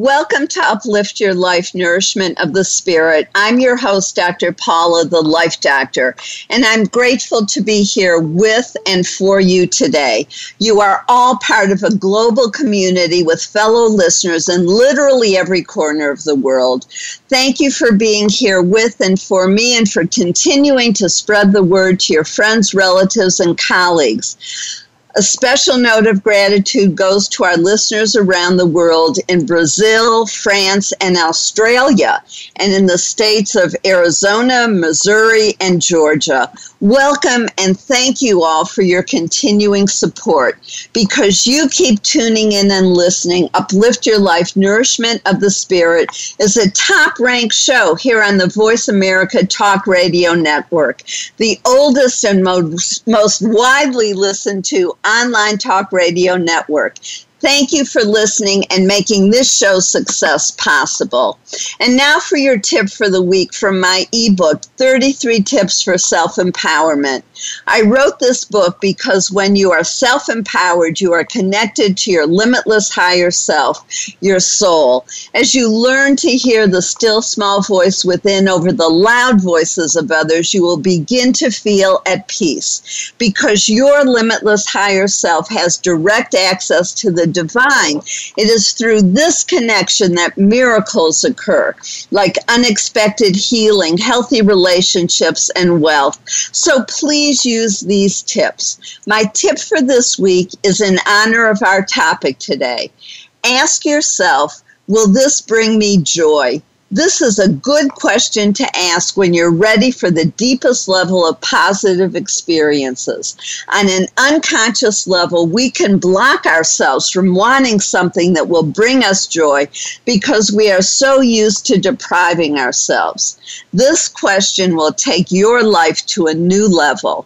Welcome to Uplift Your Life Nourishment of the Spirit. I'm your host, Dr. Paula, the Life Doctor, and I'm grateful to be here with and for you today. You are all part of a global community with fellow listeners in literally every corner of the world. Thank you for being here with and for me and for continuing to spread the word to your friends, relatives, and colleagues. A special note of gratitude goes to our listeners around the world in Brazil, France, and Australia, and in the states of Arizona, Missouri, and Georgia. Welcome and thank you all for your continuing support. Because you keep tuning in and listening, Uplift Your Life Nourishment of the Spirit is a top ranked show here on the Voice America Talk Radio Network, the oldest and most, most widely listened to online talk radio network. Thank you for listening and making this show success possible. And now for your tip for the week from my ebook, 33 Tips for Self Empowerment. I wrote this book because when you are self empowered, you are connected to your limitless higher self, your soul. As you learn to hear the still small voice within over the loud voices of others, you will begin to feel at peace because your limitless higher self has direct access to the divine. It is through this connection that miracles occur, like unexpected healing, healthy relationships, and wealth. So please use these tips. My tip for this week is in honor of our topic today. Ask yourself, will this bring me joy? This is a good question to ask when you're ready for the deepest level of positive experiences. On an unconscious level, we can block ourselves from wanting something that will bring us joy because we are so used to depriving ourselves. This question will take your life to a new level.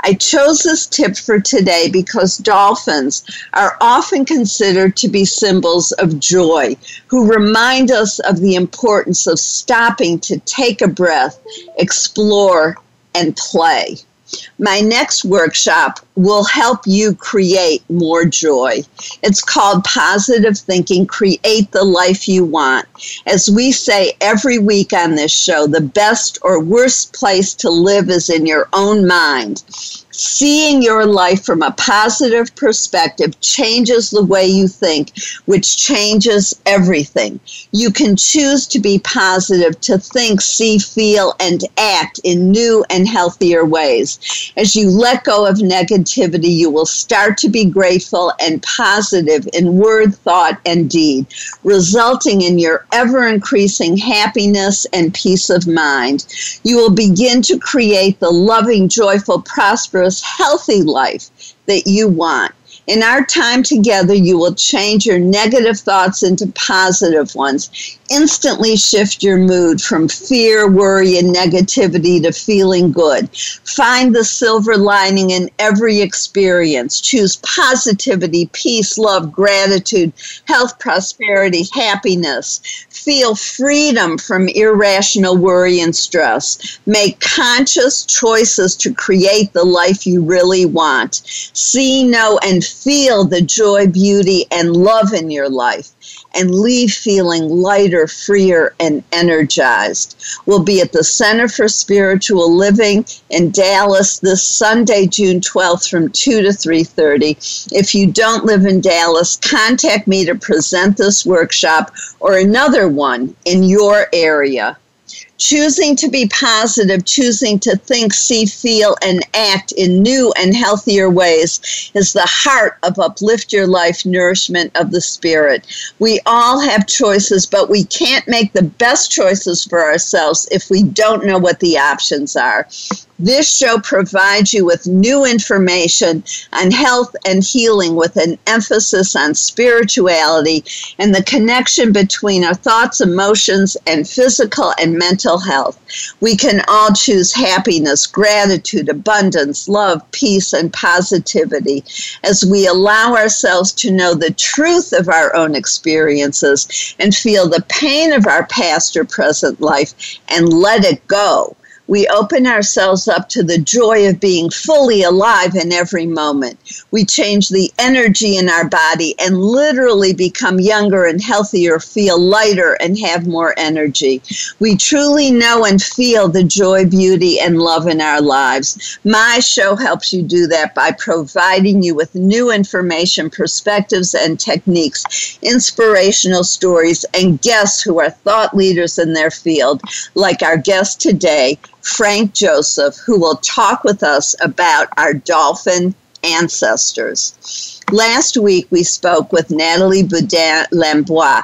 I chose this tip for today because dolphins are often considered to be symbols of joy, who remind us of the importance of stopping to take a breath, explore, and play. My next workshop will help you create more joy. It's called Positive Thinking Create the Life You Want. As we say every week on this show, the best or worst place to live is in your own mind. Seeing your life from a positive perspective changes the way you think, which changes everything. You can choose to be positive, to think, see, feel, and act in new and healthier ways. As you let go of negativity, you will start to be grateful and positive in word, thought, and deed, resulting in your ever increasing happiness and peace of mind. You will begin to create the loving, joyful, prosperous, healthy life that you want. In our time together, you will change your negative thoughts into positive ones. Instantly shift your mood from fear, worry, and negativity to feeling good. Find the silver lining in every experience. Choose positivity, peace, love, gratitude, health, prosperity, happiness. Feel freedom from irrational worry and stress. Make conscious choices to create the life you really want. See, know, and feel the joy, beauty, and love in your life and leave feeling lighter, freer, and energized. We'll be at the Center for Spiritual Living in Dallas this Sunday, June 12th from 2 to 3:30. If you don't live in Dallas, contact me to present this workshop or another one in your area choosing to be positive, choosing to think, see, feel, and act in new and healthier ways is the heart of Uplift Your Life Nourishment of the Spirit. We all have choices, but we can't make the best choices for ourselves if we don't know what the options are. This show provides you with new information on health and healing with an emphasis on spirituality and the connection between our thoughts, emotions, and physical and mental health. We can all choose happiness, gratitude, abundance, love, peace, and positivity as we allow ourselves to know the truth of our own experiences and feel the pain of our past or present life and let it go we open ourselves up to the joy of being fully alive in every moment. We change the energy in our body and literally become younger and healthier, feel lighter, and have more energy. We truly know and feel the joy, beauty, and love in our lives. My show helps you do that by providing you with new information, perspectives, and techniques, inspirational stories, and guests who are thought leaders in their field, like our guest today. Frank Joseph, who will talk with us about our dolphin ancestors. Last week, we spoke with Natalie Boudin Lambois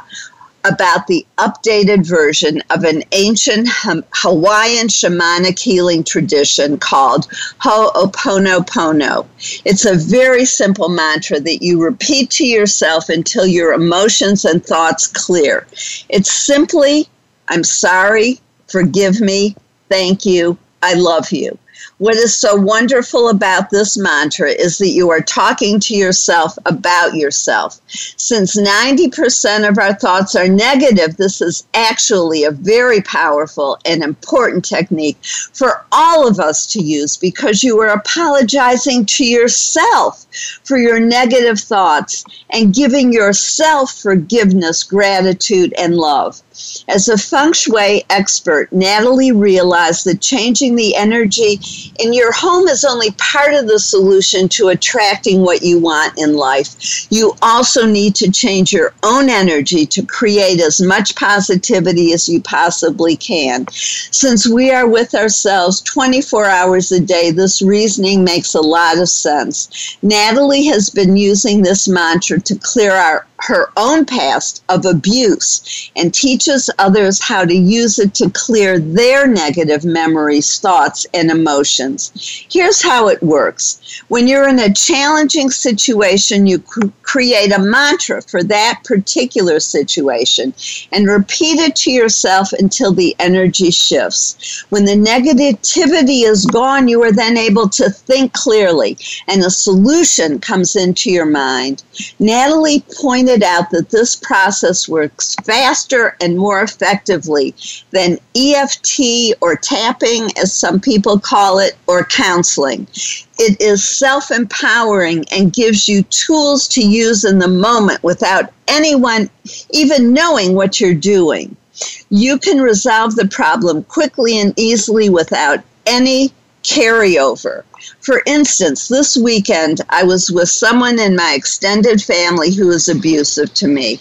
about the updated version of an ancient Hawaiian shamanic healing tradition called Ho'oponopono. It's a very simple mantra that you repeat to yourself until your emotions and thoughts clear. It's simply, I'm sorry, forgive me, Thank you. I love you. What is so wonderful about this mantra is that you are talking to yourself about yourself. Since 90% of our thoughts are negative, this is actually a very powerful and important technique for all of us to use because you are apologizing to yourself for your negative thoughts and giving yourself forgiveness, gratitude, and love. As a feng shui expert, Natalie realized that changing the energy in your home is only part of the solution to attracting what you want in life. You also need to change your own energy to create as much positivity as you possibly can. Since we are with ourselves 24 hours a day, this reasoning makes a lot of sense. Natalie has been using this mantra to clear our her own past of abuse and teaches others how to use it to clear their negative memories, thoughts, and emotions. Here's how it works when you're in a challenging situation, you cr- create a mantra for that particular situation and repeat it to yourself until the energy shifts. When the negativity is gone, you are then able to think clearly and a solution comes into your mind. Natalie pointed pointed out that this process works faster and more effectively than EFT or tapping, as some people call it, or counseling. It is self empowering and gives you tools to use in the moment without anyone even knowing what you're doing. You can resolve the problem quickly and easily without any carryover. For instance, this weekend I was with someone in my extended family who was abusive to me.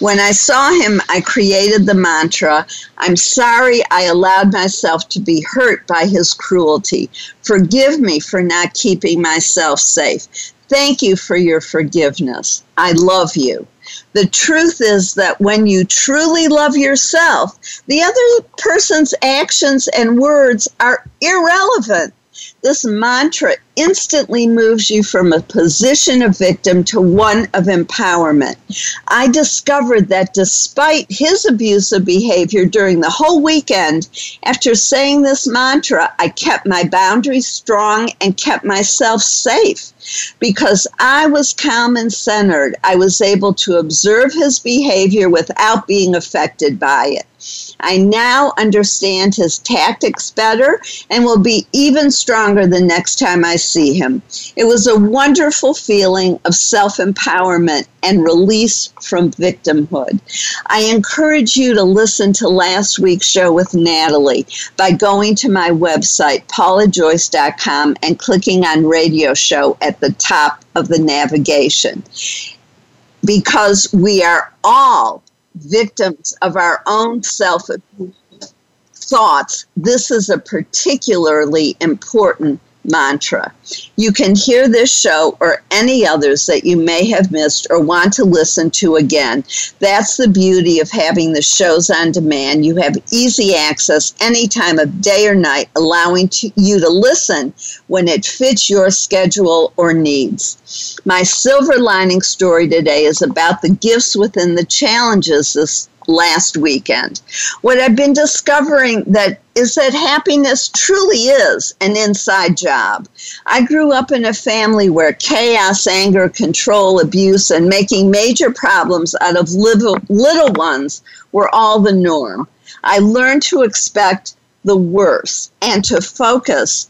When I saw him, I created the mantra I'm sorry I allowed myself to be hurt by his cruelty. Forgive me for not keeping myself safe. Thank you for your forgiveness. I love you. The truth is that when you truly love yourself, the other person's actions and words are irrelevant. This mantra instantly moves you from a position of victim to one of empowerment. I discovered that despite his abusive behavior during the whole weekend, after saying this mantra, I kept my boundaries strong and kept myself safe. Because I was calm and centered, I was able to observe his behavior without being affected by it. I now understand his tactics better and will be even stronger the next time I see him. It was a wonderful feeling of self empowerment and release from victimhood. I encourage you to listen to last week's show with Natalie by going to my website, paulajoyce.com, and clicking on radio show at the top of the navigation. Because we are all victims of our own self thoughts, this is a particularly important mantra. You can hear this show or any others that you may have missed or want to listen to again. That's the beauty of having the shows on demand. You have easy access any time of day or night, allowing to, you to listen when it fits your schedule or needs. My silver lining story today is about the gifts within the challenges this last weekend. What I've been discovering that is that happiness truly is an inside job. I grew up in a family where chaos, anger, control, abuse, and making major problems out of little, little ones were all the norm. I learned to expect the worst and to focus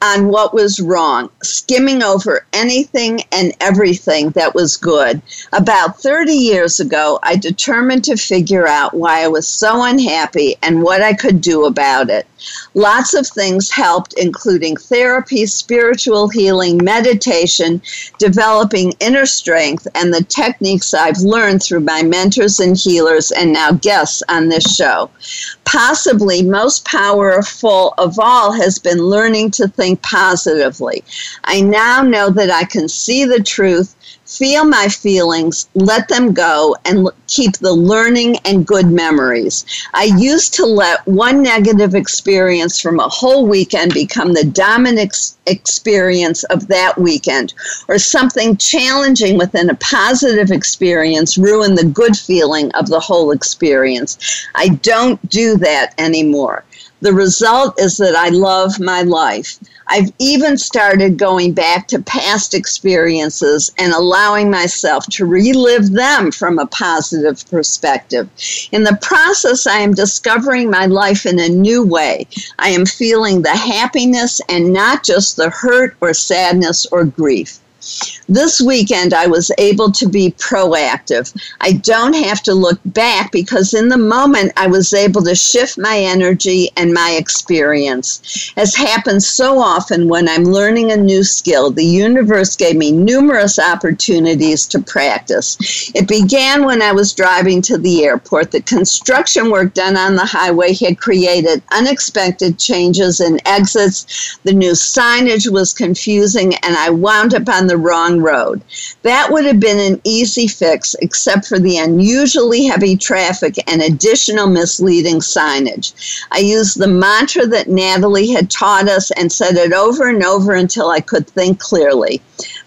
on what was wrong, skimming over anything and everything that was good. About 30 years ago, I determined to figure out why I was so unhappy and what I could do about it. Lots of things helped, including therapy, spiritual healing, meditation, developing inner strength, and the techniques I've learned through my mentors and healers and now guests on this show. Possibly most powerful of all has been learning to think positively. I now know that I can see the truth feel my feelings, let them go, and keep the learning and good memories. I used to let one negative experience from a whole weekend become the dominant experience of that weekend, or something challenging within a positive experience ruin the good feeling of the whole experience. I don't do that anymore. The result is that I love my life. I've even started going back to past experiences and allowing myself to relive them from a positive perspective. In the process, I am discovering my life in a new way. I am feeling the happiness and not just the hurt or sadness or grief. This weekend, I was able to be proactive. I don't have to look back because in the moment, I was able to shift my energy and my experience. As happens so often when I'm learning a new skill, the universe gave me numerous opportunities to practice. It began when I was driving to the airport. The construction work done on the highway had created unexpected changes in exits. The new signage was confusing, and I wound up on the wrong road. That would have been an easy fix, except for the unusually heavy traffic and additional misleading signage. I used the mantra that Natalie had taught us and said it over and over until I could think clearly.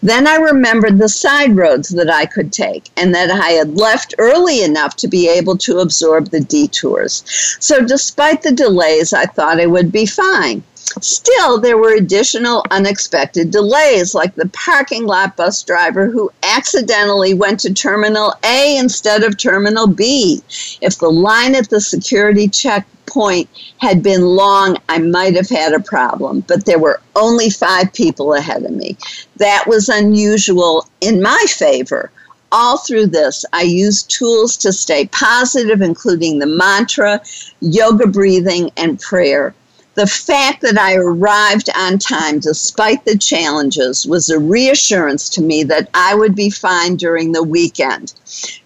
Then I remembered the side roads that I could take and that I had left early enough to be able to absorb the detours. So, despite the delays, I thought I would be fine. Still, there were additional unexpected delays, like the parking lot bus driver who accidentally went to Terminal A instead of Terminal B. If the line at the security checkpoint had been long, I might have had a problem, but there were only five people ahead of me. That was unusual in my favor all through this, I used tools to stay positive, including the mantra, yoga breathing, and prayer. The fact that I arrived on time despite the challenges was a reassurance to me that I would be fine during the weekend.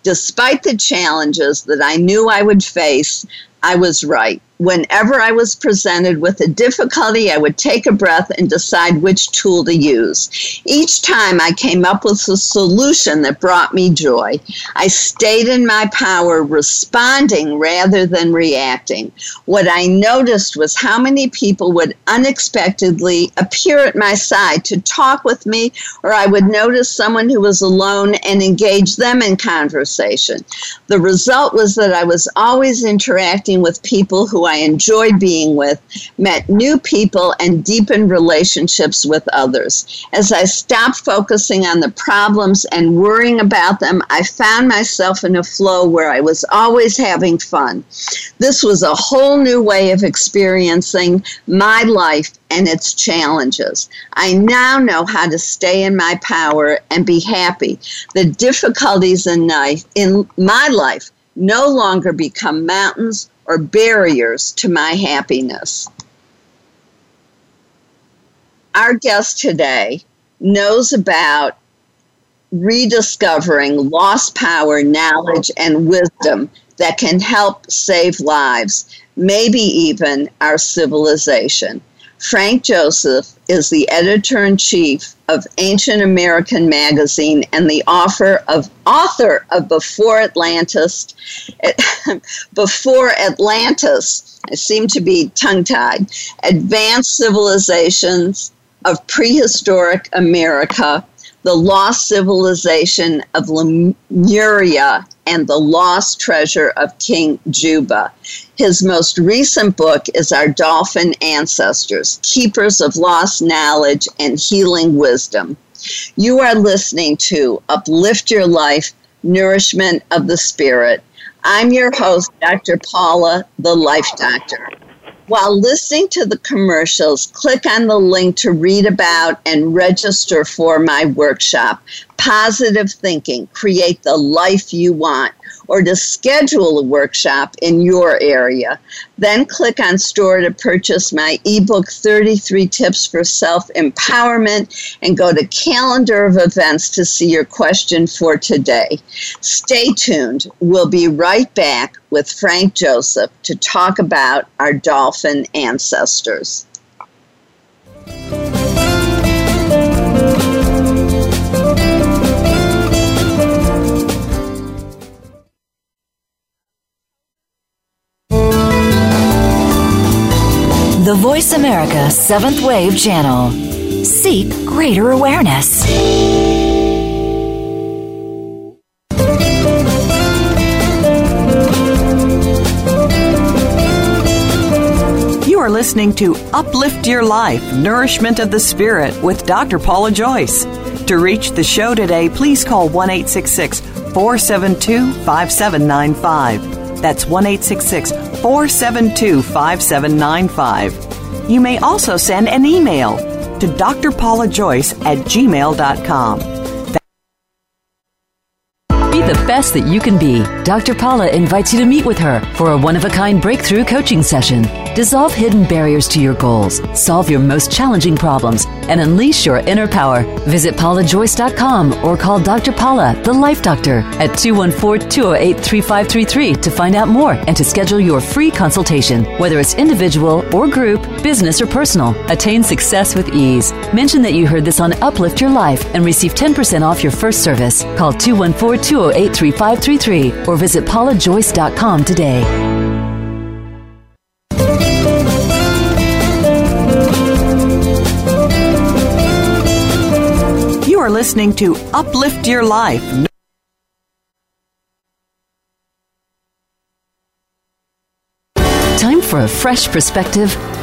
Despite the challenges that I knew I would face, I was right whenever I was presented with a difficulty, I would take a breath and decide which tool to use. Each time I came up with a solution that brought me joy. I stayed in my power, responding rather than reacting. What I noticed was how many people would unexpectedly appear at my side to talk with me, or I would notice someone who was alone and engage them in conversation. The result was that I was always interacting with people who I enjoyed being with, met new people, and deepened relationships with others. As I stopped focusing on the problems and worrying about them, I found myself in a flow where I was always having fun. This was a whole new way of experiencing my life and its challenges. I now know how to stay in my power and be happy. The difficulties in, life, in my life no longer become mountains or barriers to my happiness. Our guest today knows about rediscovering lost power, knowledge, and wisdom that can help save lives, maybe even our civilization. Frank Joseph is the editor in chief of Ancient American Magazine and the author of author of Before Atlantis. Eh, Before Atlantis, I seem to be tongue tied. Advanced Civilizations of Prehistoric America, The Lost Civilization of Lemuria, and The Lost Treasure of King Juba. His most recent book is Our Dolphin Ancestors Keepers of Lost Knowledge and Healing Wisdom. You are listening to Uplift Your Life Nourishment of the Spirit. I'm your host, Dr. Paula, the Life Doctor. While listening to the commercials, click on the link to read about and register for my workshop, Positive Thinking. Create the Life You Want or to schedule a workshop in your area. Then click on store to purchase my ebook 33 tips for self-empowerment and go to calendar of events to see your question for today. Stay tuned. We'll be right back with Frank Joseph to talk about our dolphin ancestors. Voice America Seventh Wave Channel. Seek greater awareness. You are listening to Uplift Your Life Nourishment of the Spirit with Dr. Paula Joyce. To reach the show today, please call 1 472 5795. That's 1 472 5795. You may also send an email to drpaulajoyce at gmail.com. The best that you can be. Dr. Paula invites you to meet with her for a one of a kind breakthrough coaching session. Dissolve hidden barriers to your goals, solve your most challenging problems, and unleash your inner power. Visit paulajoyce.com or call Dr. Paula, the Life Doctor, at 214 208 3533 to find out more and to schedule your free consultation. Whether it's individual or group, business or personal, attain success with ease. Mention that you heard this on Uplift Your Life and receive 10% off your first service. Call 214 208 3533 or visit paulajoyce.com today. You are listening to Uplift Your Life. Time for a fresh perspective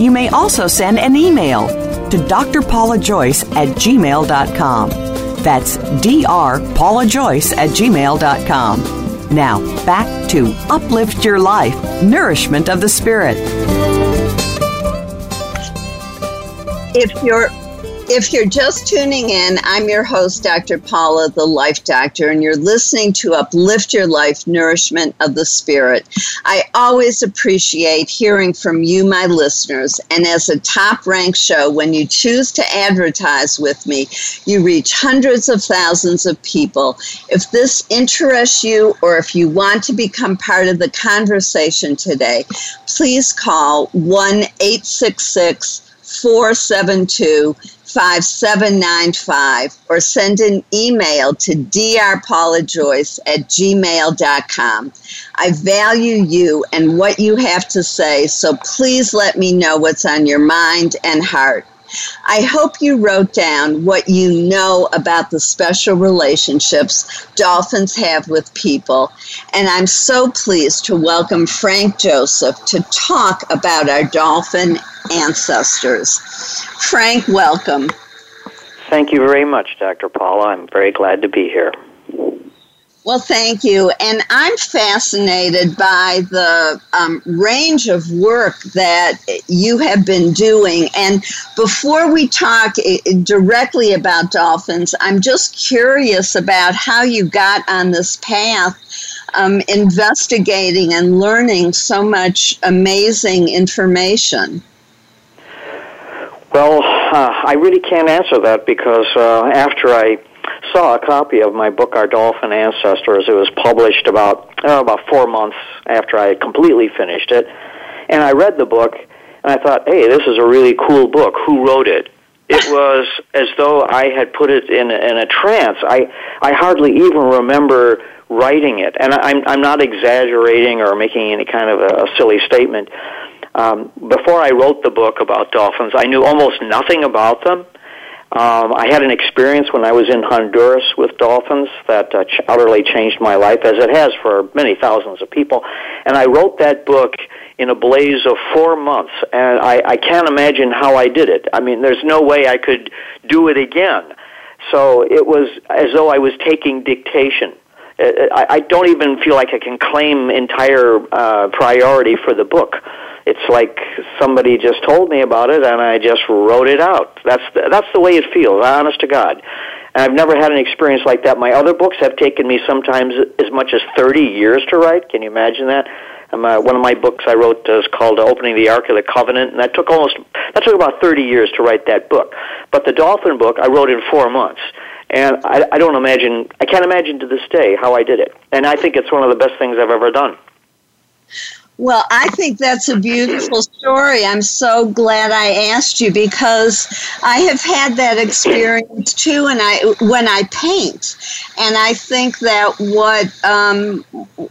you may also send an email to drpaulajoyce at gmail.com. That's drpaulajoyce at gmail.com. Now, back to Uplift Your Life Nourishment of the Spirit. If you're if you're just tuning in, I'm your host, Dr. Paula, the Life Doctor, and you're listening to Uplift Your Life Nourishment of the Spirit. I always appreciate hearing from you, my listeners, and as a top ranked show, when you choose to advertise with me, you reach hundreds of thousands of people. If this interests you or if you want to become part of the conversation today, please call 1 866 472 5795 or send an email to drpaulajoyce at gmail.com. I value you and what you have to say, so please let me know what's on your mind and heart. I hope you wrote down what you know about the special relationships dolphins have with people. And I'm so pleased to welcome Frank Joseph to talk about our dolphin ancestors. Frank, welcome. Thank you very much, Dr. Paula. I'm very glad to be here. Well, thank you. And I'm fascinated by the um, range of work that you have been doing. And before we talk eh, directly about dolphins, I'm just curious about how you got on this path. Um, investigating and learning so much amazing information. Well, uh, I really can't answer that because uh, after I saw a copy of my book, Our Dolphin Ancestors, it was published about uh, about four months after I completely finished it, and I read the book and I thought, hey, this is a really cool book. Who wrote it? It was as though I had put it in in a trance. I I hardly even remember writing it, and I'm I'm not exaggerating or making any kind of a, a silly statement. Um, before I wrote the book about dolphins, I knew almost nothing about them. Um, I had an experience when I was in Honduras with dolphins that uh, ch- utterly changed my life, as it has for many thousands of people. And I wrote that book in a blaze of four months, and I, I can't imagine how I did it. I mean, there's no way I could do it again. So it was as though I was taking dictation. Uh, I, I don't even feel like I can claim entire uh, priority for the book it's like somebody just told me about it and I just wrote it out. That's the, that's the way it feels, honest to God. And I've never had an experience like that. My other books have taken me sometimes as much as 30 years to write. Can you imagine that? Um, uh, one of my books I wrote is called "Opening the Ark of the Covenant," and that took almost that took about 30 years to write that book. But the Dolphin book I wrote in four months, and I, I don't imagine I can't imagine to this day how I did it. And I think it's one of the best things I've ever done. Well, I think that's a beautiful story. I'm so glad I asked you because I have had that experience too, and I when I paint, and I think that what um,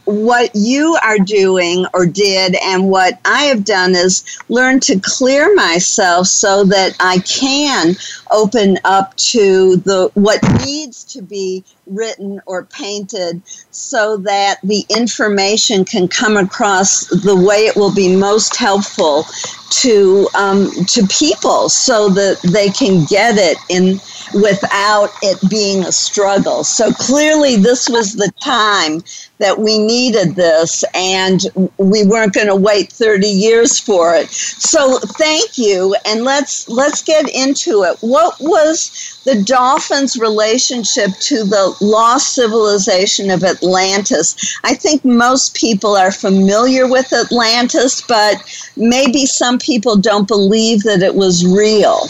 what you are doing or did, and what I have done is learn to clear myself so that I can open up to the what needs to be written or painted so that the information can come across the way it will be most helpful to um, to people so that they can get it in without it being a struggle. So clearly, this was the time that we needed this, and we weren't going to wait 30 years for it. So thank you, and let's let's get into it. What was the dolphins' relationship to the lost civilization of Atlantis? I think most people are familiar with Atlantis, but maybe some people don't believe that it was real.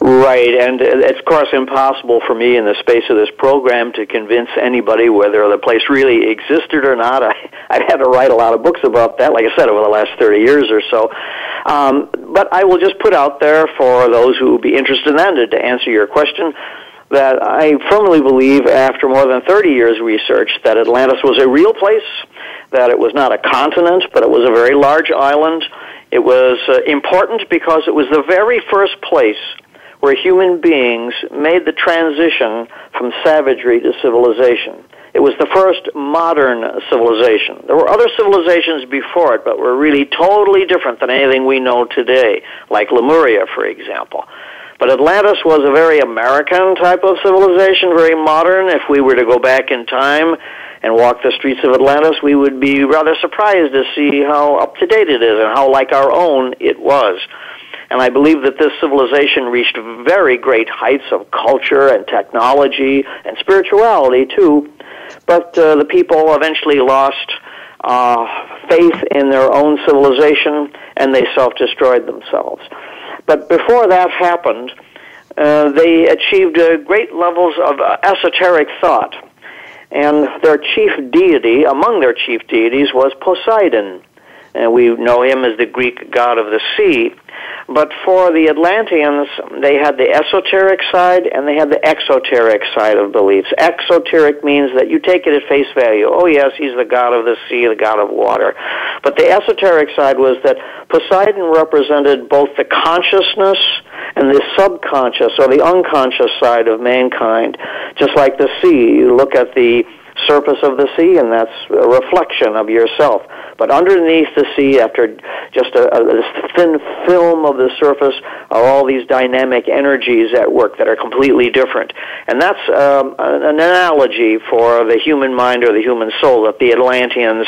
Right, and it's of course impossible for me in the space of this program to convince anybody whether the place really existed or not. I, I've had to write a lot of books about that, like I said, over the last 30 years or so. Um, but I will just put out there for those who would be interested in that, to answer your question, that I firmly believe, after more than 30 years research, that Atlantis was a real place, that it was not a continent, but it was a very large island. It was uh, important because it was the very first place where human beings made the transition from savagery to civilization. It was the first modern civilization. There were other civilizations before it, but were really totally different than anything we know today, like Lemuria, for example. But Atlantis was a very American type of civilization, very modern. If we were to go back in time and walk the streets of Atlantis, we would be rather surprised to see how up to date it is and how like our own it was. And I believe that this civilization reached very great heights of culture and technology and spirituality too. But uh, the people eventually lost uh, faith in their own civilization and they self-destroyed themselves. But before that happened, uh, they achieved uh, great levels of uh, esoteric thought. And their chief deity, among their chief deities, was Poseidon. And we know him as the Greek god of the sea. But for the Atlanteans, they had the esoteric side and they had the exoteric side of beliefs. Exoteric means that you take it at face value. Oh, yes, he's the god of the sea, the god of water. But the esoteric side was that Poseidon represented both the consciousness and the subconscious or the unconscious side of mankind. Just like the sea, you look at the surface of the sea, and that's a reflection of yourself. But underneath the sea, after just a, a thin film of the surface, are all these dynamic energies at work that are completely different. And that's um, an analogy for the human mind or the human soul that the Atlanteans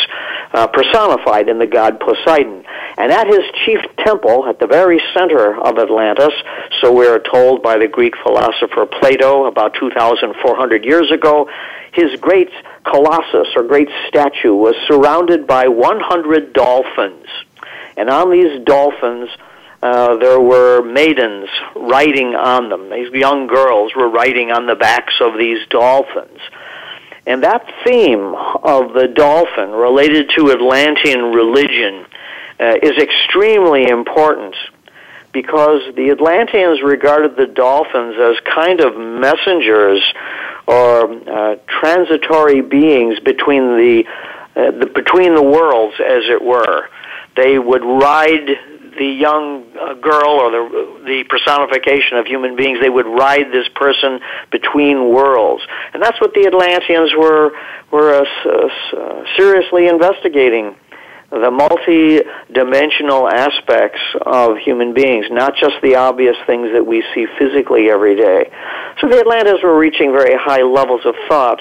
uh, personified in the god Poseidon. And at his chief temple, at the very center of Atlantis, so we are told by the Greek philosopher Plato about 2,400 years ago, his great colossus or great statue was surrounded by 100 dolphins. And on these dolphins, uh, there were maidens riding on them. These young girls were riding on the backs of these dolphins. And that theme of the dolphin related to Atlantean religion uh, is extremely important because the Atlanteans regarded the dolphins as kind of messengers or uh, transitory beings between the, uh, the between the worlds, as it were. They would ride the young uh, girl or the the personification of human beings. They would ride this person between worlds, and that's what the Atlanteans were were uh, uh, seriously investigating the multi-dimensional aspects of human beings, not just the obvious things that we see physically every day. So the Atlanteans were reaching very high levels of thought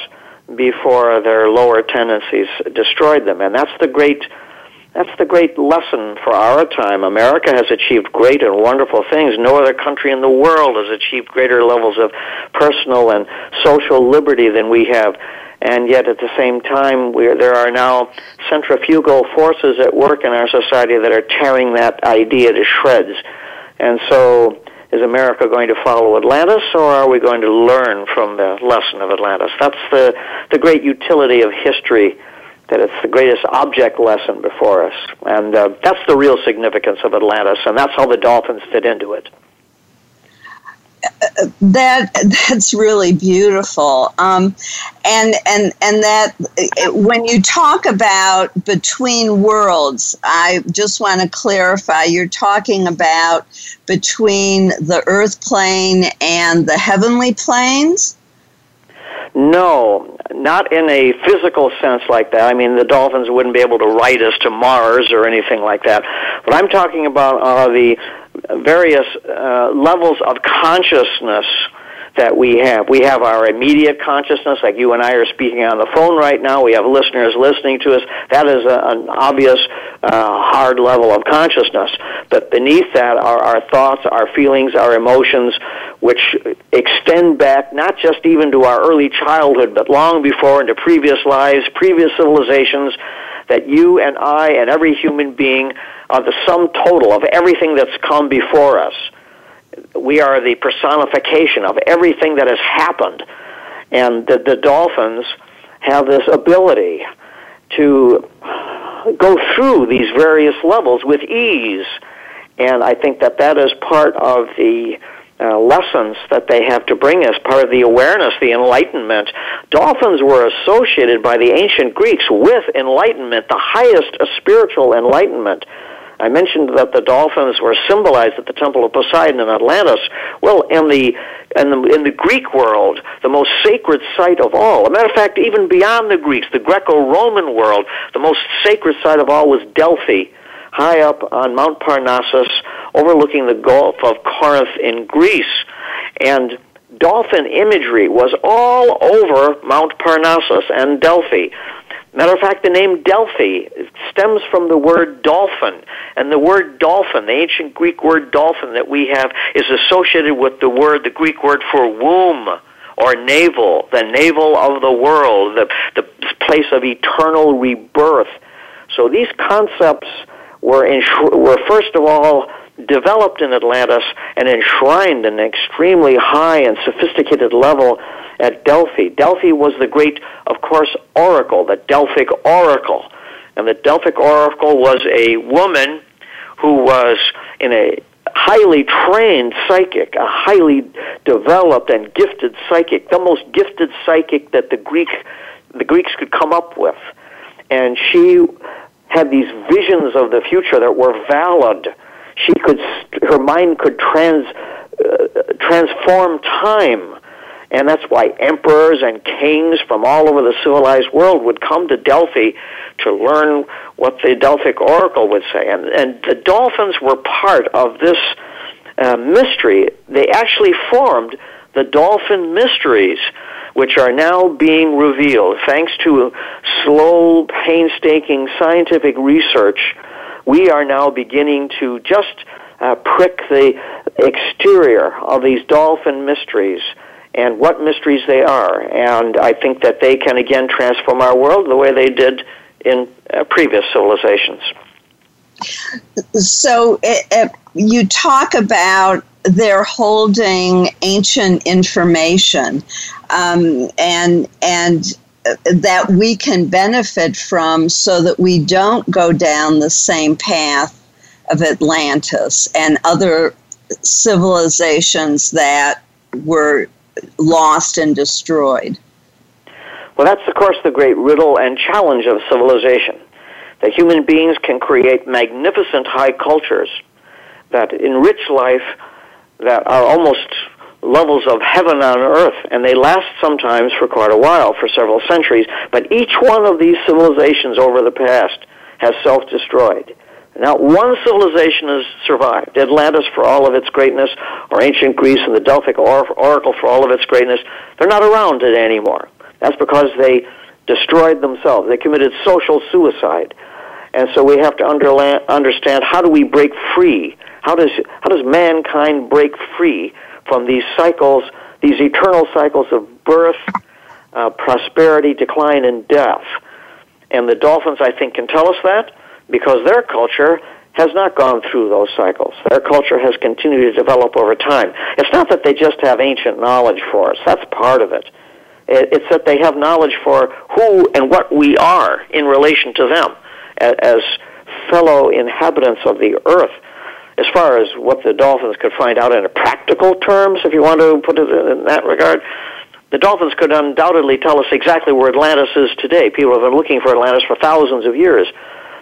before their lower tendencies destroyed them, and that's the great that's the great lesson for our time. America has achieved great and wonderful things. No other country in the world has achieved greater levels of personal and social liberty than we have and yet at the same time there are now centrifugal forces at work in our society that are tearing that idea to shreds. And so is America going to follow Atlantis or are we going to learn from the lesson of Atlantis? That's the, the great utility of history, that it's the greatest object lesson before us. And uh, that's the real significance of Atlantis, and that's how the dolphins fit into it that that's really beautiful um, and and and that when you talk about between worlds i just want to clarify you're talking about between the earth plane and the heavenly planes no, not in a physical sense like that. I mean, the dolphins wouldn't be able to ride us to Mars or anything like that. What I'm talking about are the various uh, levels of consciousness that we have. We have our immediate consciousness, like you and I are speaking on the phone right now. We have listeners listening to us. That is a, an obvious, uh, hard level of consciousness. But beneath that are our thoughts, our feelings, our emotions, which extend back not just even to our early childhood, but long before into previous lives, previous civilizations, that you and I and every human being are the sum total of everything that's come before us. We are the personification of everything that has happened. And the, the dolphins have this ability to go through these various levels with ease. And I think that that is part of the uh, lessons that they have to bring us, part of the awareness, the enlightenment. Dolphins were associated by the ancient Greeks with enlightenment, the highest spiritual enlightenment. I mentioned that the dolphins were symbolized at the Temple of Poseidon in Atlantis. Well, in the in the, in the Greek world, the most sacred site of all. A matter of fact, even beyond the Greeks, the Greco-Roman world, the most sacred site of all was Delphi, high up on Mount Parnassus, overlooking the Gulf of Corinth in Greece. And dolphin imagery was all over Mount Parnassus and Delphi. Matter of fact, the name Delphi stems from the word dolphin. And the word dolphin, the ancient Greek word dolphin that we have, is associated with the word, the Greek word for womb or navel, the navel of the world, the, the place of eternal rebirth. So these concepts were, in, were first of all developed in Atlantis and enshrined in an extremely high and sophisticated level at Delphi. Delphi was the great, of course, oracle, the Delphic oracle. And the Delphic oracle was a woman who was in a highly trained psychic, a highly developed and gifted psychic, the most gifted psychic that the Greek the Greeks could come up with. And she had these visions of the future that were valid. She could her mind could trans uh, transform time and that's why emperors and kings from all over the civilized world would come to Delphi to learn what the Delphic oracle would say. And, and the dolphins were part of this uh, mystery. They actually formed the dolphin mysteries, which are now being revealed thanks to slow, painstaking scientific research. We are now beginning to just uh, prick the exterior of these dolphin mysteries and what mysteries they are. And I think that they can again transform our world the way they did in uh, previous civilizations. So it, it, you talk about they're holding ancient information, um, and and that we can benefit from, so that we don't go down the same path of Atlantis and other civilizations that were lost and destroyed. Well, that's, of course, the great riddle and challenge of civilization. That human beings can create magnificent high cultures that enrich life that are almost levels of heaven on earth, and they last sometimes for quite a while, for several centuries. But each one of these civilizations over the past has self destroyed. Now, one civilization has survived Atlantis for all of its greatness, or ancient Greece and the Delphic Oracle for all of its greatness. They're not around today anymore. That's because they destroyed themselves. They committed social suicide. And so we have to understand how do we break free? How does, how does mankind break free from these cycles, these eternal cycles of birth, uh, prosperity, decline, and death? And the dolphins, I think, can tell us that because their culture has not gone through those cycles. Their culture has continued to develop over time. It's not that they just have ancient knowledge for us. That's part of it. It's that they have knowledge for who and what we are in relation to them as fellow inhabitants of the earth. As far as what the dolphins could find out in a practical terms, if you want to put it in that regard, the dolphins could undoubtedly tell us exactly where Atlantis is today. People have been looking for Atlantis for thousands of years.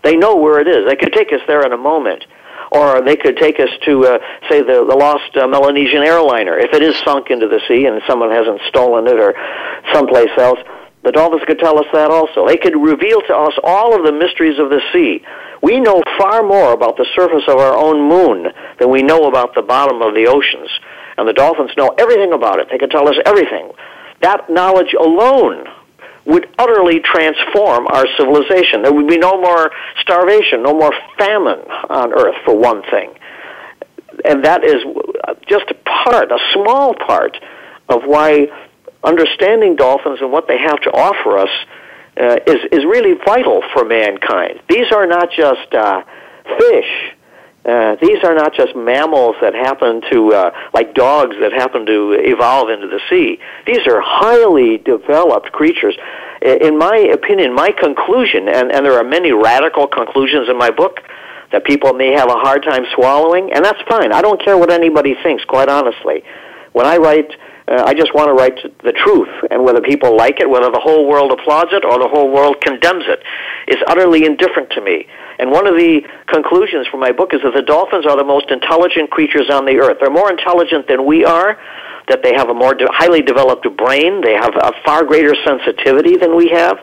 They know where it is. They could take us there in a moment. Or they could take us to, uh, say, the, the lost uh, Malaysian airliner. If it is sunk into the sea and someone hasn't stolen it or someplace else, the dolphins could tell us that also. They could reveal to us all of the mysteries of the sea. We know far more about the surface of our own moon than we know about the bottom of the oceans. And the dolphins know everything about it. They can tell us everything. That knowledge alone would utterly transform our civilization. There would be no more starvation, no more famine on Earth, for one thing. And that is just a part, a small part, of why understanding dolphins and what they have to offer us uh, is, is really vital for mankind. These are not just uh, fish uh, these are not just mammals that happen to, uh, like dogs that happen to evolve into the sea. These are highly developed creatures. In my opinion, my conclusion, and, and there are many radical conclusions in my book that people may have a hard time swallowing, and that's fine. I don't care what anybody thinks, quite honestly. When I write, uh, I just want to write the truth, and whether people like it, whether the whole world applauds it or the whole world condemns it, is utterly indifferent to me. And one of the conclusions from my book is that the dolphins are the most intelligent creatures on the earth. They're more intelligent than we are, that they have a more de- highly developed brain, they have a far greater sensitivity than we have,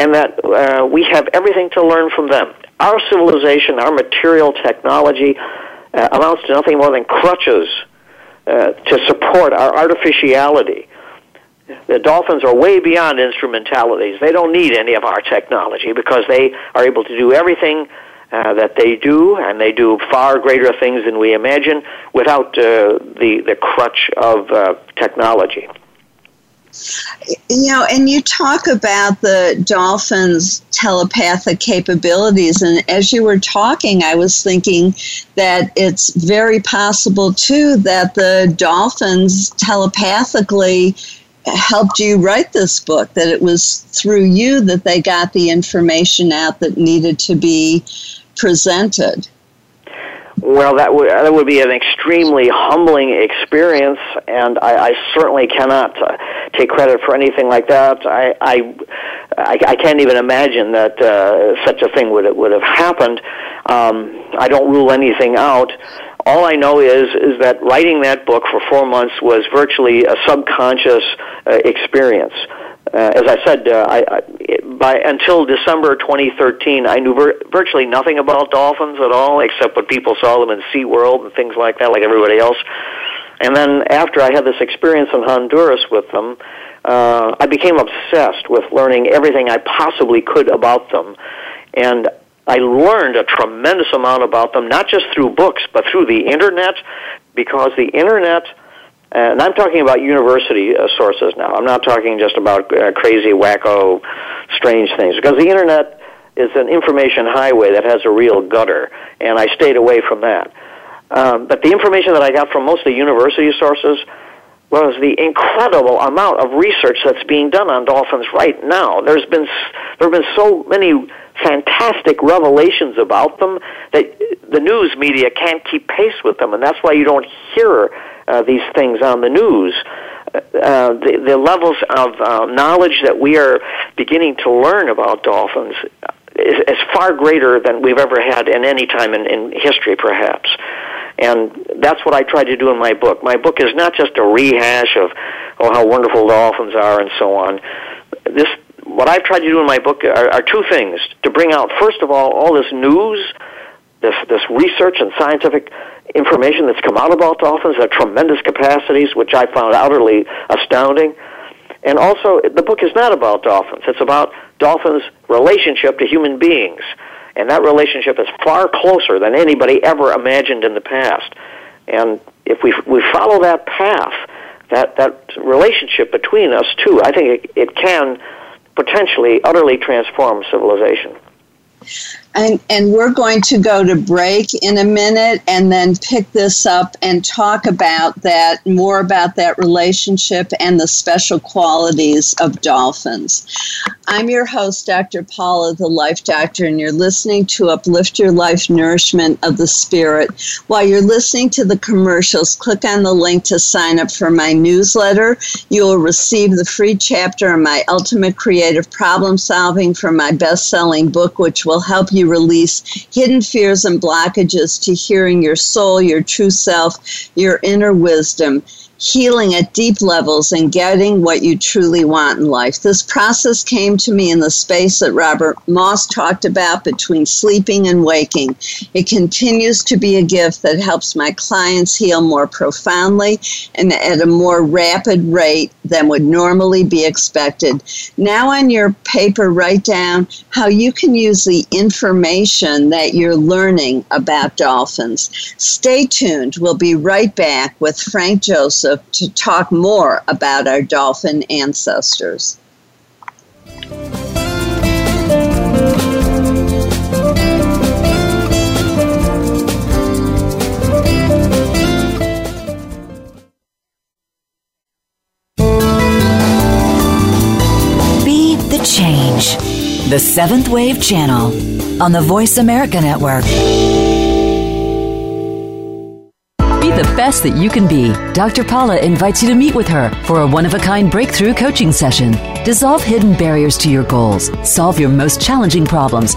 and that uh, we have everything to learn from them. Our civilization, our material technology, uh, amounts to nothing more than crutches uh, to support our artificiality. The dolphins are way beyond instrumentalities. They don't need any of our technology because they are able to do everything uh, that they do, and they do far greater things than we imagine without uh, the the crutch of uh, technology. You know, and you talk about the dolphins' telepathic capabilities, and as you were talking, I was thinking that it's very possible too that the dolphins telepathically helped you write this book, that it was through you that they got the information out that needed to be presented. Well, that would that would be an extremely humbling experience, and I, I certainly cannot uh, take credit for anything like that. I I, I, I can't even imagine that uh, such a thing would would have happened. Um, I don't rule anything out. All I know is is that writing that book for four months was virtually a subconscious uh, experience as I said, uh, I, I, by until December 2013, I knew vir- virtually nothing about dolphins at all, except what people saw them in SeaWorld and things like that, like everybody else. And then after I had this experience in Honduras with them, uh, I became obsessed with learning everything I possibly could about them. And I learned a tremendous amount about them, not just through books, but through the internet, because the internet – and I'm talking about university uh, sources now. I'm not talking just about uh, crazy, wacko, strange things. Because the internet is an information highway that has a real gutter, and I stayed away from that. Um, but the information that I got from most of the university sources was the incredible amount of research that's being done on dolphins right now. There's been there have been so many fantastic revelations about them that the news media can't keep pace with them, and that's why you don't hear uh, these things on the news. Uh, the, the levels of uh, knowledge that we are beginning to learn about dolphins is, is far greater than we've ever had in any time in, in history, perhaps. And that's what I try to do in my book. My book is not just a rehash of oh how wonderful dolphins are and so on. This what I've tried to do in my book are, are two things: to bring out first of all all this news, this this research and scientific information that's come out about dolphins their tremendous capacities, which I found utterly astounding. And also, the book is not about dolphins. It's about dolphins' relationship to human beings. And that relationship is far closer than anybody ever imagined in the past. And if we, we follow that path, that, that relationship between us two, I think it, it can potentially utterly transform civilization. And, and we're going to go to break in a minute and then pick this up and talk about that, more about that relationship and the special qualities of dolphins. I'm your host, Dr. Paula, the Life Doctor, and you're listening to Uplift Your Life Nourishment of the Spirit. While you're listening to the commercials, click on the link to sign up for my newsletter. You will receive the free chapter on my ultimate creative problem solving from my best selling book, which will help you release hidden fears and blockages to hearing your soul, your true self, your inner wisdom healing at deep levels and getting what you truly want in life. This process came to me in the space that Robert Moss talked about between sleeping and waking. It continues to be a gift that helps my clients heal more profoundly and at a more rapid rate than would normally be expected. Now, on your paper, write down how you can use the information that you're learning about dolphins. Stay tuned. We'll be right back with Frank Joseph to talk more about our dolphin ancestors. Be the change. The Seventh Wave Channel on the Voice America Network the best that you can be. Dr. Paula invites you to meet with her for a one of a kind breakthrough coaching session. Dissolve hidden barriers to your goals, solve your most challenging problems,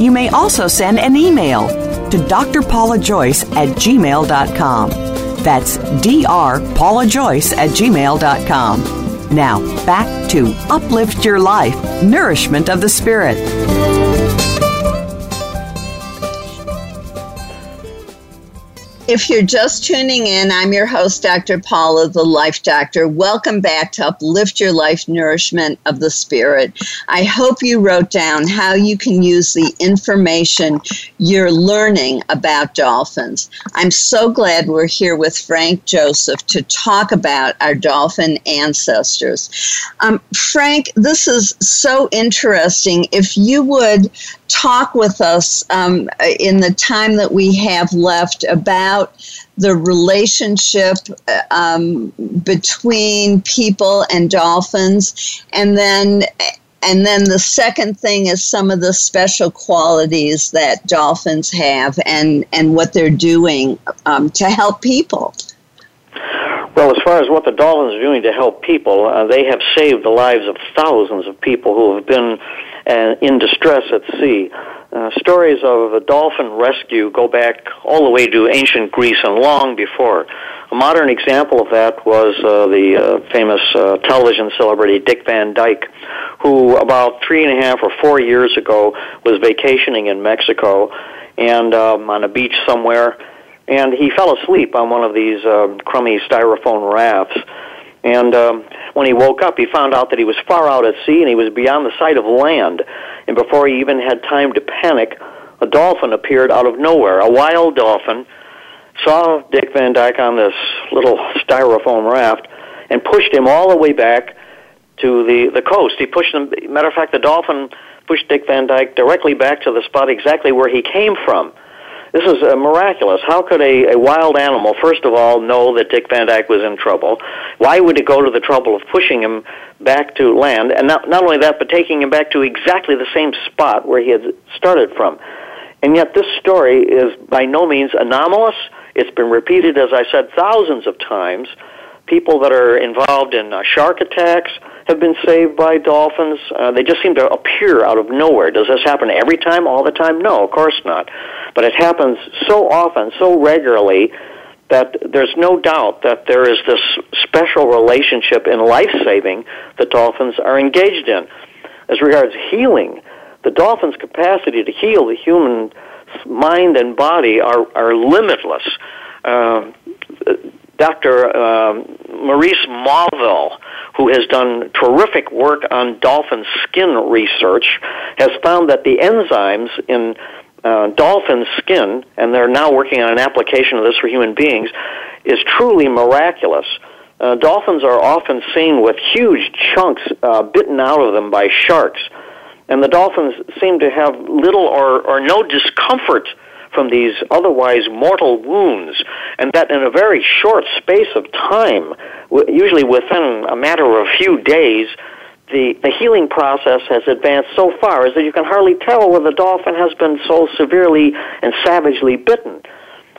You may also send an email to drpaulajoyce at gmail.com. That's drpaulajoyce at gmail.com. Now, back to Uplift Your Life Nourishment of the Spirit. If you're just tuning in, I'm your host, Dr. Paula, the Life Doctor. Welcome back to Uplift Your Life Nourishment of the Spirit. I hope you wrote down how you can use the information you're learning about dolphins. I'm so glad we're here with Frank Joseph to talk about our dolphin ancestors. Um, Frank, this is so interesting. If you would talk with us um, in the time that we have left about the relationship um, between people and dolphins, and then and then the second thing is some of the special qualities that dolphins have and and what they're doing um, to help people. Well, as far as what the dolphins are doing to help people, uh, they have saved the lives of thousands of people who have been uh, in distress at sea. Uh, stories of a dolphin rescue go back all the way to ancient Greece and long before. A modern example of that was uh, the uh, famous uh, television celebrity Dick Van Dyke, who about three and a half or four years ago was vacationing in Mexico and um, on a beach somewhere, and he fell asleep on one of these um, crummy styrofoam rafts and um, when he woke up, he found out that he was far out at sea and he was beyond the sight of land. And before he even had time to panic, a dolphin appeared out of nowhere. A wild dolphin saw Dick Van Dyke on this little styrofoam raft and pushed him all the way back to the, the coast. He pushed him, matter of fact, the dolphin pushed Dick Van Dyke directly back to the spot exactly where he came from. This is uh, miraculous. How could a, a wild animal, first of all, know that Dick Van Dyke was in trouble? Why would it go to the trouble of pushing him back to land? And not, not only that, but taking him back to exactly the same spot where he had started from. And yet, this story is by no means anomalous. It's been repeated, as I said, thousands of times. People that are involved in uh, shark attacks, have been saved by dolphins. Uh, they just seem to appear out of nowhere. Does this happen every time, all the time? No, of course not. But it happens so often, so regularly, that there's no doubt that there is this special relationship in life saving that dolphins are engaged in. As regards healing, the dolphin's capacity to heal the human mind and body are, are limitless. Uh, Dr. Um, Maurice Mauville, who has done terrific work on dolphin skin research, has found that the enzymes in uh, dolphin skin, and they're now working on an application of this for human beings, is truly miraculous. Uh, dolphins are often seen with huge chunks uh, bitten out of them by sharks, and the dolphins seem to have little or, or no discomfort from these otherwise mortal wounds, and that in a very short space of time, usually within a matter of a few days, the, the healing process has advanced so far is that you can hardly tell whether the dolphin has been so severely and savagely bitten.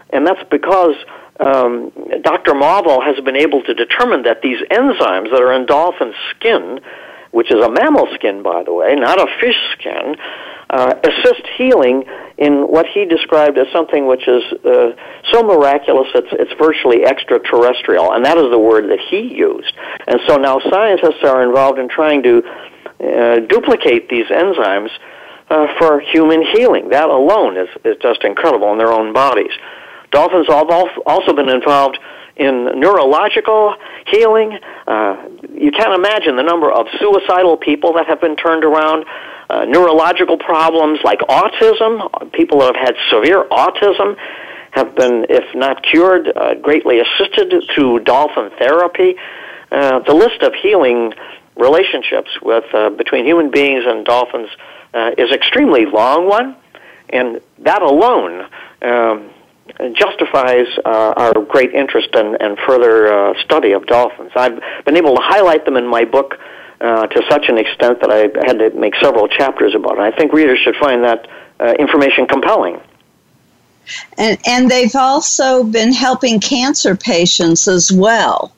And that's because um, Dr. Marvel has been able to determine that these enzymes that are in dolphin skin, which is a mammal skin, by the way, not a fish skin, uh, assist healing in what he described as something which is uh, so miraculous it's, it's virtually extraterrestrial, and that is the word that he used. And so now scientists are involved in trying to uh, duplicate these enzymes uh, for human healing. That alone is, is just incredible in their own bodies. Dolphins have also been involved in neurological healing. Uh, you can't imagine the number of suicidal people that have been turned around uh, neurological problems like autism. People that have had severe autism have been, if not cured, uh, greatly assisted through dolphin therapy. Uh, the list of healing relationships with uh, between human beings and dolphins uh, is extremely long one, and that alone um, justifies uh, our great interest and, and further uh, study of dolphins. I've been able to highlight them in my book uh, to such an extent that I had to make several chapters about it. I think readers should find that uh, information compelling. And, and they've also been helping cancer patients as well.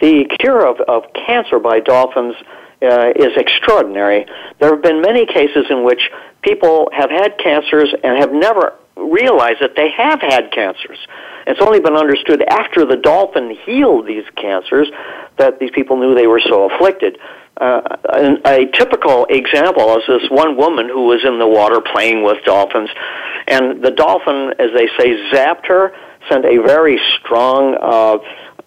The cure of, of cancer by dolphins uh, is extraordinary. There have been many cases in which people have had cancers and have never realized that they have had cancers. It's only been understood after the dolphin healed these cancers that these people knew they were so afflicted. Uh, a typical example is this one woman who was in the water playing with dolphins, and the dolphin, as they say, zapped her, sent a very strong uh,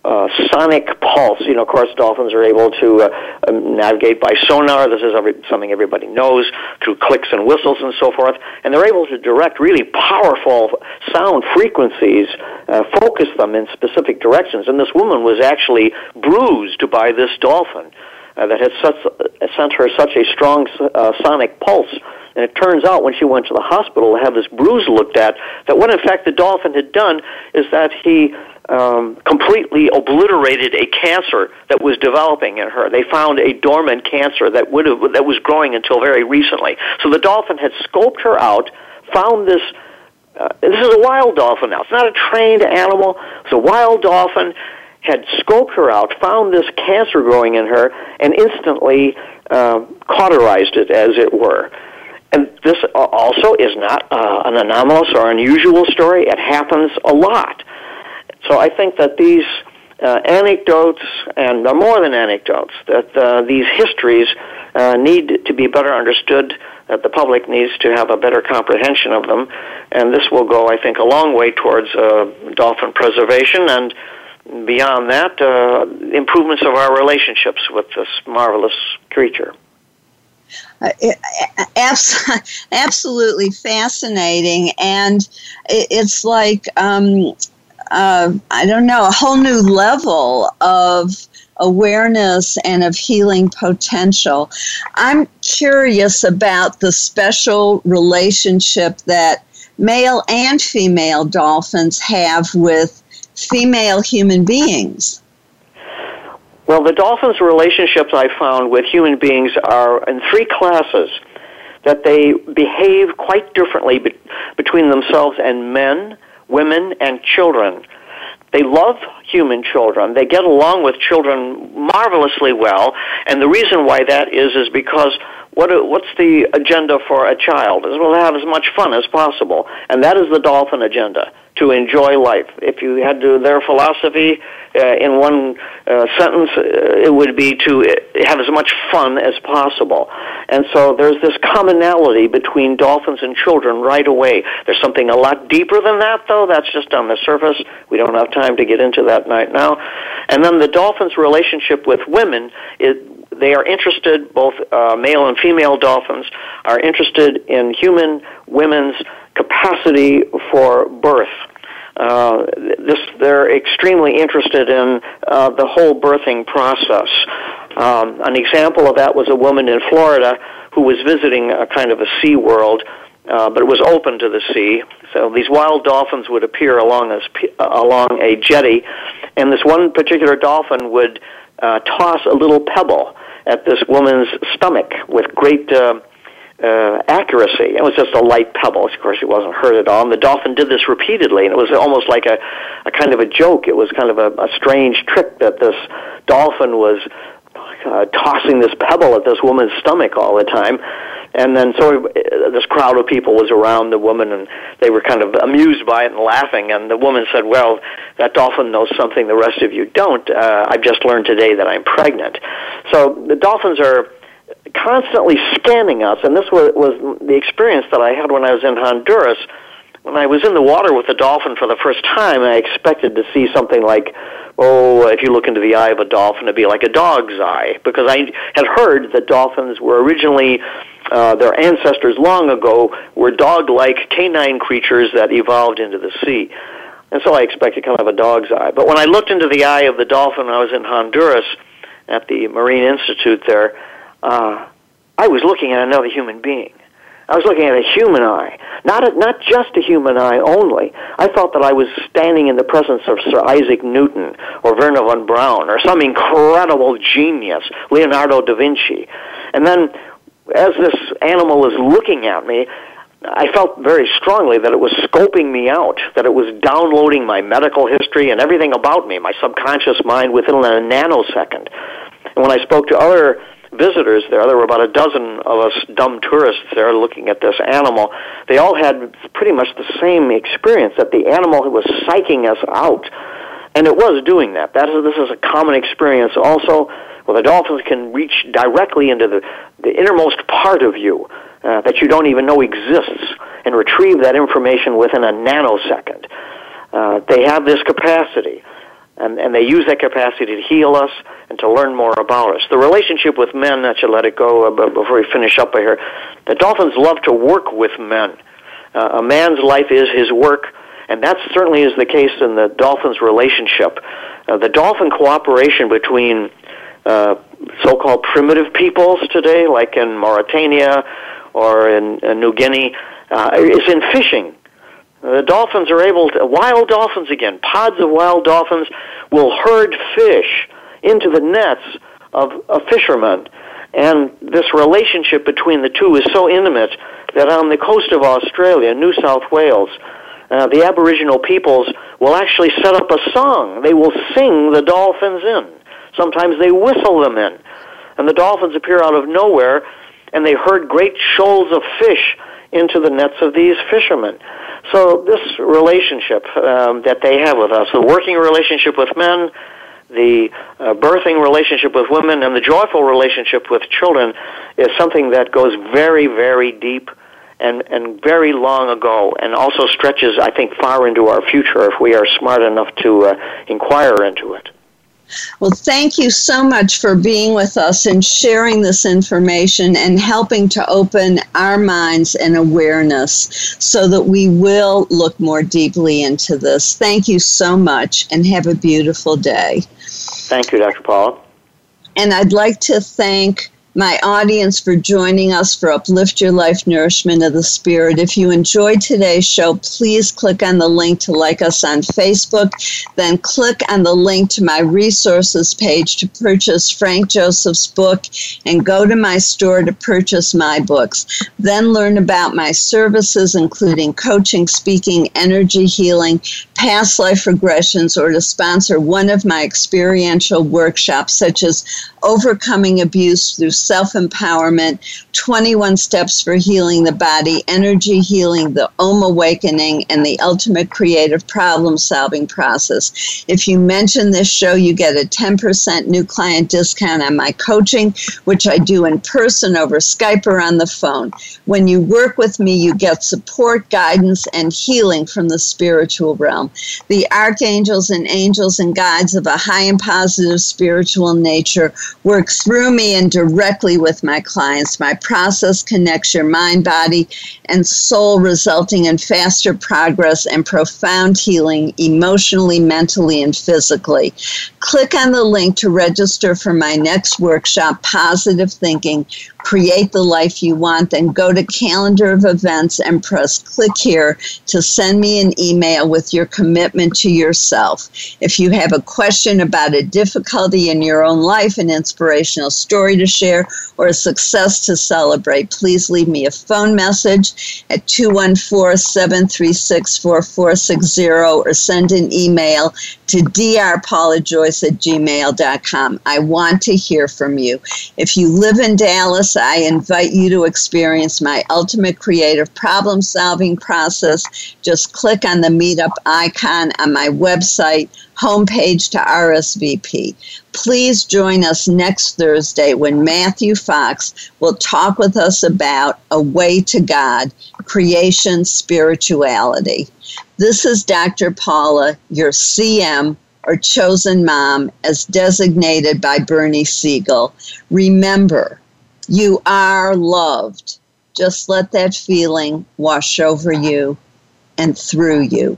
uh, sonic pulse. You know, of course, dolphins are able to uh, um, navigate by sonar. This is every, something everybody knows through clicks and whistles and so forth. And they're able to direct really powerful sound frequencies, uh, focus them in specific directions. And this woman was actually bruised by this dolphin. Uh, that had such, uh, sent her such a strong uh, sonic pulse and it turns out when she went to the hospital to have this bruise looked at, that what in fact the dolphin had done is that he um, completely obliterated a cancer that was developing in her. They found a dormant cancer that would have that was growing until very recently. So the dolphin had scoped her out, found this. Uh, this is a wild dolphin now. It's not a trained animal. It's a wild dolphin. Had scoped her out, found this cancer growing in her, and instantly uh, cauterized it, as it were. And this also is not uh, an anomalous or unusual story. It happens a lot. So I think that these uh, anecdotes, and they're more than anecdotes, that uh, these histories uh, need to be better understood, that the public needs to have a better comprehension of them, and this will go, I think, a long way towards uh, dolphin preservation and beyond that, uh, improvements of our relationships with this marvelous creature. Uh, absolutely fascinating, and it's like um, uh, I don't know, a whole new level of awareness and of healing potential. I'm curious about the special relationship that male and female dolphins have with female human beings. Well, the dolphins' relationships I found with human beings are in three classes. That they behave quite differently be- between themselves and men, women, and children. They love human children. They get along with children marvelously well, and the reason why that is is because what what's the agenda for a child? Is well have as much fun as possible, and that is the dolphin agenda to enjoy life. If you had to their philosophy uh, in one uh, sentence, uh, it would be to have as much fun as possible. And so there's this commonality between dolphins and children right away. There's something a lot deeper than that, though. That's just on the surface. We don't have time to get into that right now. And then the dolphins' relationship with women is they are interested, both uh, male and female dolphins are interested in human women's capacity for birth. Uh, this, they're extremely interested in uh, the whole birthing process. Um, an example of that was a woman in Florida who was visiting a kind of a sea world, uh, but it was open to the sea. So these wild dolphins would appear along a, along a jetty, and this one particular dolphin would uh, toss a little pebble at this woman's stomach with great uh, uh, accuracy. It was just a light pebble. Of course, it wasn't hurt at all. And the dolphin did this repeatedly, and it was almost like a, a kind of a joke. It was kind of a, a strange trick that this dolphin was uh, tossing this pebble at this woman's stomach all the time. And then so uh, this crowd of people was around the woman, and they were kind of amused by it and laughing. And the woman said, "Well, that dolphin knows something the rest of you don't. Uh, I've just learned today that I'm pregnant." So the dolphins are constantly scanning us, and this was, was the experience that I had when I was in Honduras. When I was in the water with a dolphin for the first time, I expected to see something like, oh, if you look into the eye of a dolphin, it'd be like a dog's eye, because I had heard that dolphins were originally uh, their ancestors long ago were dog-like canine creatures that evolved into the sea. And so I expected kind of a dog's eye. But when I looked into the eye of the dolphin I was in Honduras at the Marine Institute there, uh, I was looking at another human being. I was looking at a human eye, not a, not just a human eye only. I thought that I was standing in the presence of Sir Isaac Newton or Wernher von Braun or some incredible genius, Leonardo da Vinci. And then, as this animal is looking at me, I felt very strongly that it was scoping me out, that it was downloading my medical history and everything about me, my subconscious mind within a nanosecond. And when I spoke to other visitors there. There were about a dozen of us dumb tourists there looking at this animal. They all had pretty much the same experience that the animal was psyching us out. And it was doing that. That is, this is a common experience also where the dolphins can reach directly into the, the innermost part of you uh, that you don't even know exists and retrieve that information within a nanosecond. Uh, they have this capacity and, and they use that capacity to heal us and to learn more about us. The relationship with men, I should let it go uh, before we finish up here. The dolphins love to work with men. Uh, a man's life is his work, and that certainly is the case in the dolphin's relationship. Uh, the dolphin cooperation between uh, so-called primitive peoples today, like in Mauritania or in, in New Guinea, uh, is in fishing. The dolphins are able to, wild dolphins again, pods of wild dolphins will herd fish into the nets of, a fisherman. And this relationship between the two is so intimate that on the coast of Australia, New South Wales, uh, the Aboriginal peoples will actually set up a song. They will sing the dolphins in. Sometimes they whistle them in. And the dolphins appear out of nowhere, and they herd great shoals of fish into the nets of these fishermen. So this relationship um, that they have with us, the working relationship with men, the uh, birthing relationship with women, and the joyful relationship with children, is something that goes very, very deep and, and very long ago, and also stretches, I think, far into our future if we are smart enough to uh, inquire into it. Well, thank you so much for being with us and sharing this information and helping to open our minds and awareness so that we will look more deeply into this. Thank you so much and have a beautiful day. Thank you, Dr. Paula. And I'd like to thank my audience for joining us for Uplift Your Life Nourishment of the Spirit. If you enjoyed today's show, please click on the link to like us on Facebook. Then click on the link to my resources page to purchase Frank Joseph's book and go to my store to purchase my books. Then learn about my services, including coaching, speaking, energy healing, past life regressions, or to sponsor one of my experiential workshops, such as overcoming abuse through self empowerment, 21 steps for healing the body, energy healing, the Om awakening, and the ultimate creative problem solving process. If you mention this show, you get a 10% new client discount on my coaching, which I do in person over Skype or on the phone. When you work with me, you get support, guidance, and healing from the spiritual realm. The archangels and angels and guides of a high and positive spiritual nature work through me and directly with my clients. My process connects your mind, body, and soul, resulting in faster progress and profound healing emotionally, mentally, and physically. Click on the link to register for my next workshop, Positive Thinking Create the Life You Want. Then go to calendar of events and press click here to send me an email with your commitment to yourself. If you have a question about a difficulty in your own life, an inspirational story to share, or a success to celebrate, please leave me a phone message at 214 736 4460 or send an email to drpaulajoyce at gmail.com. I want to hear from you. If you live in Dallas, I invite you to experience my ultimate creative problem solving process. Just click on the meetup icon on my website homepage to RSVP. Please join us next Thursday when Matthew Fox will talk with us about a way to God, creation spirituality. This is Dr. Paula, your CM or chosen mom, as designated by Bernie Siegel. Remember, you are loved. Just let that feeling wash over you and through you.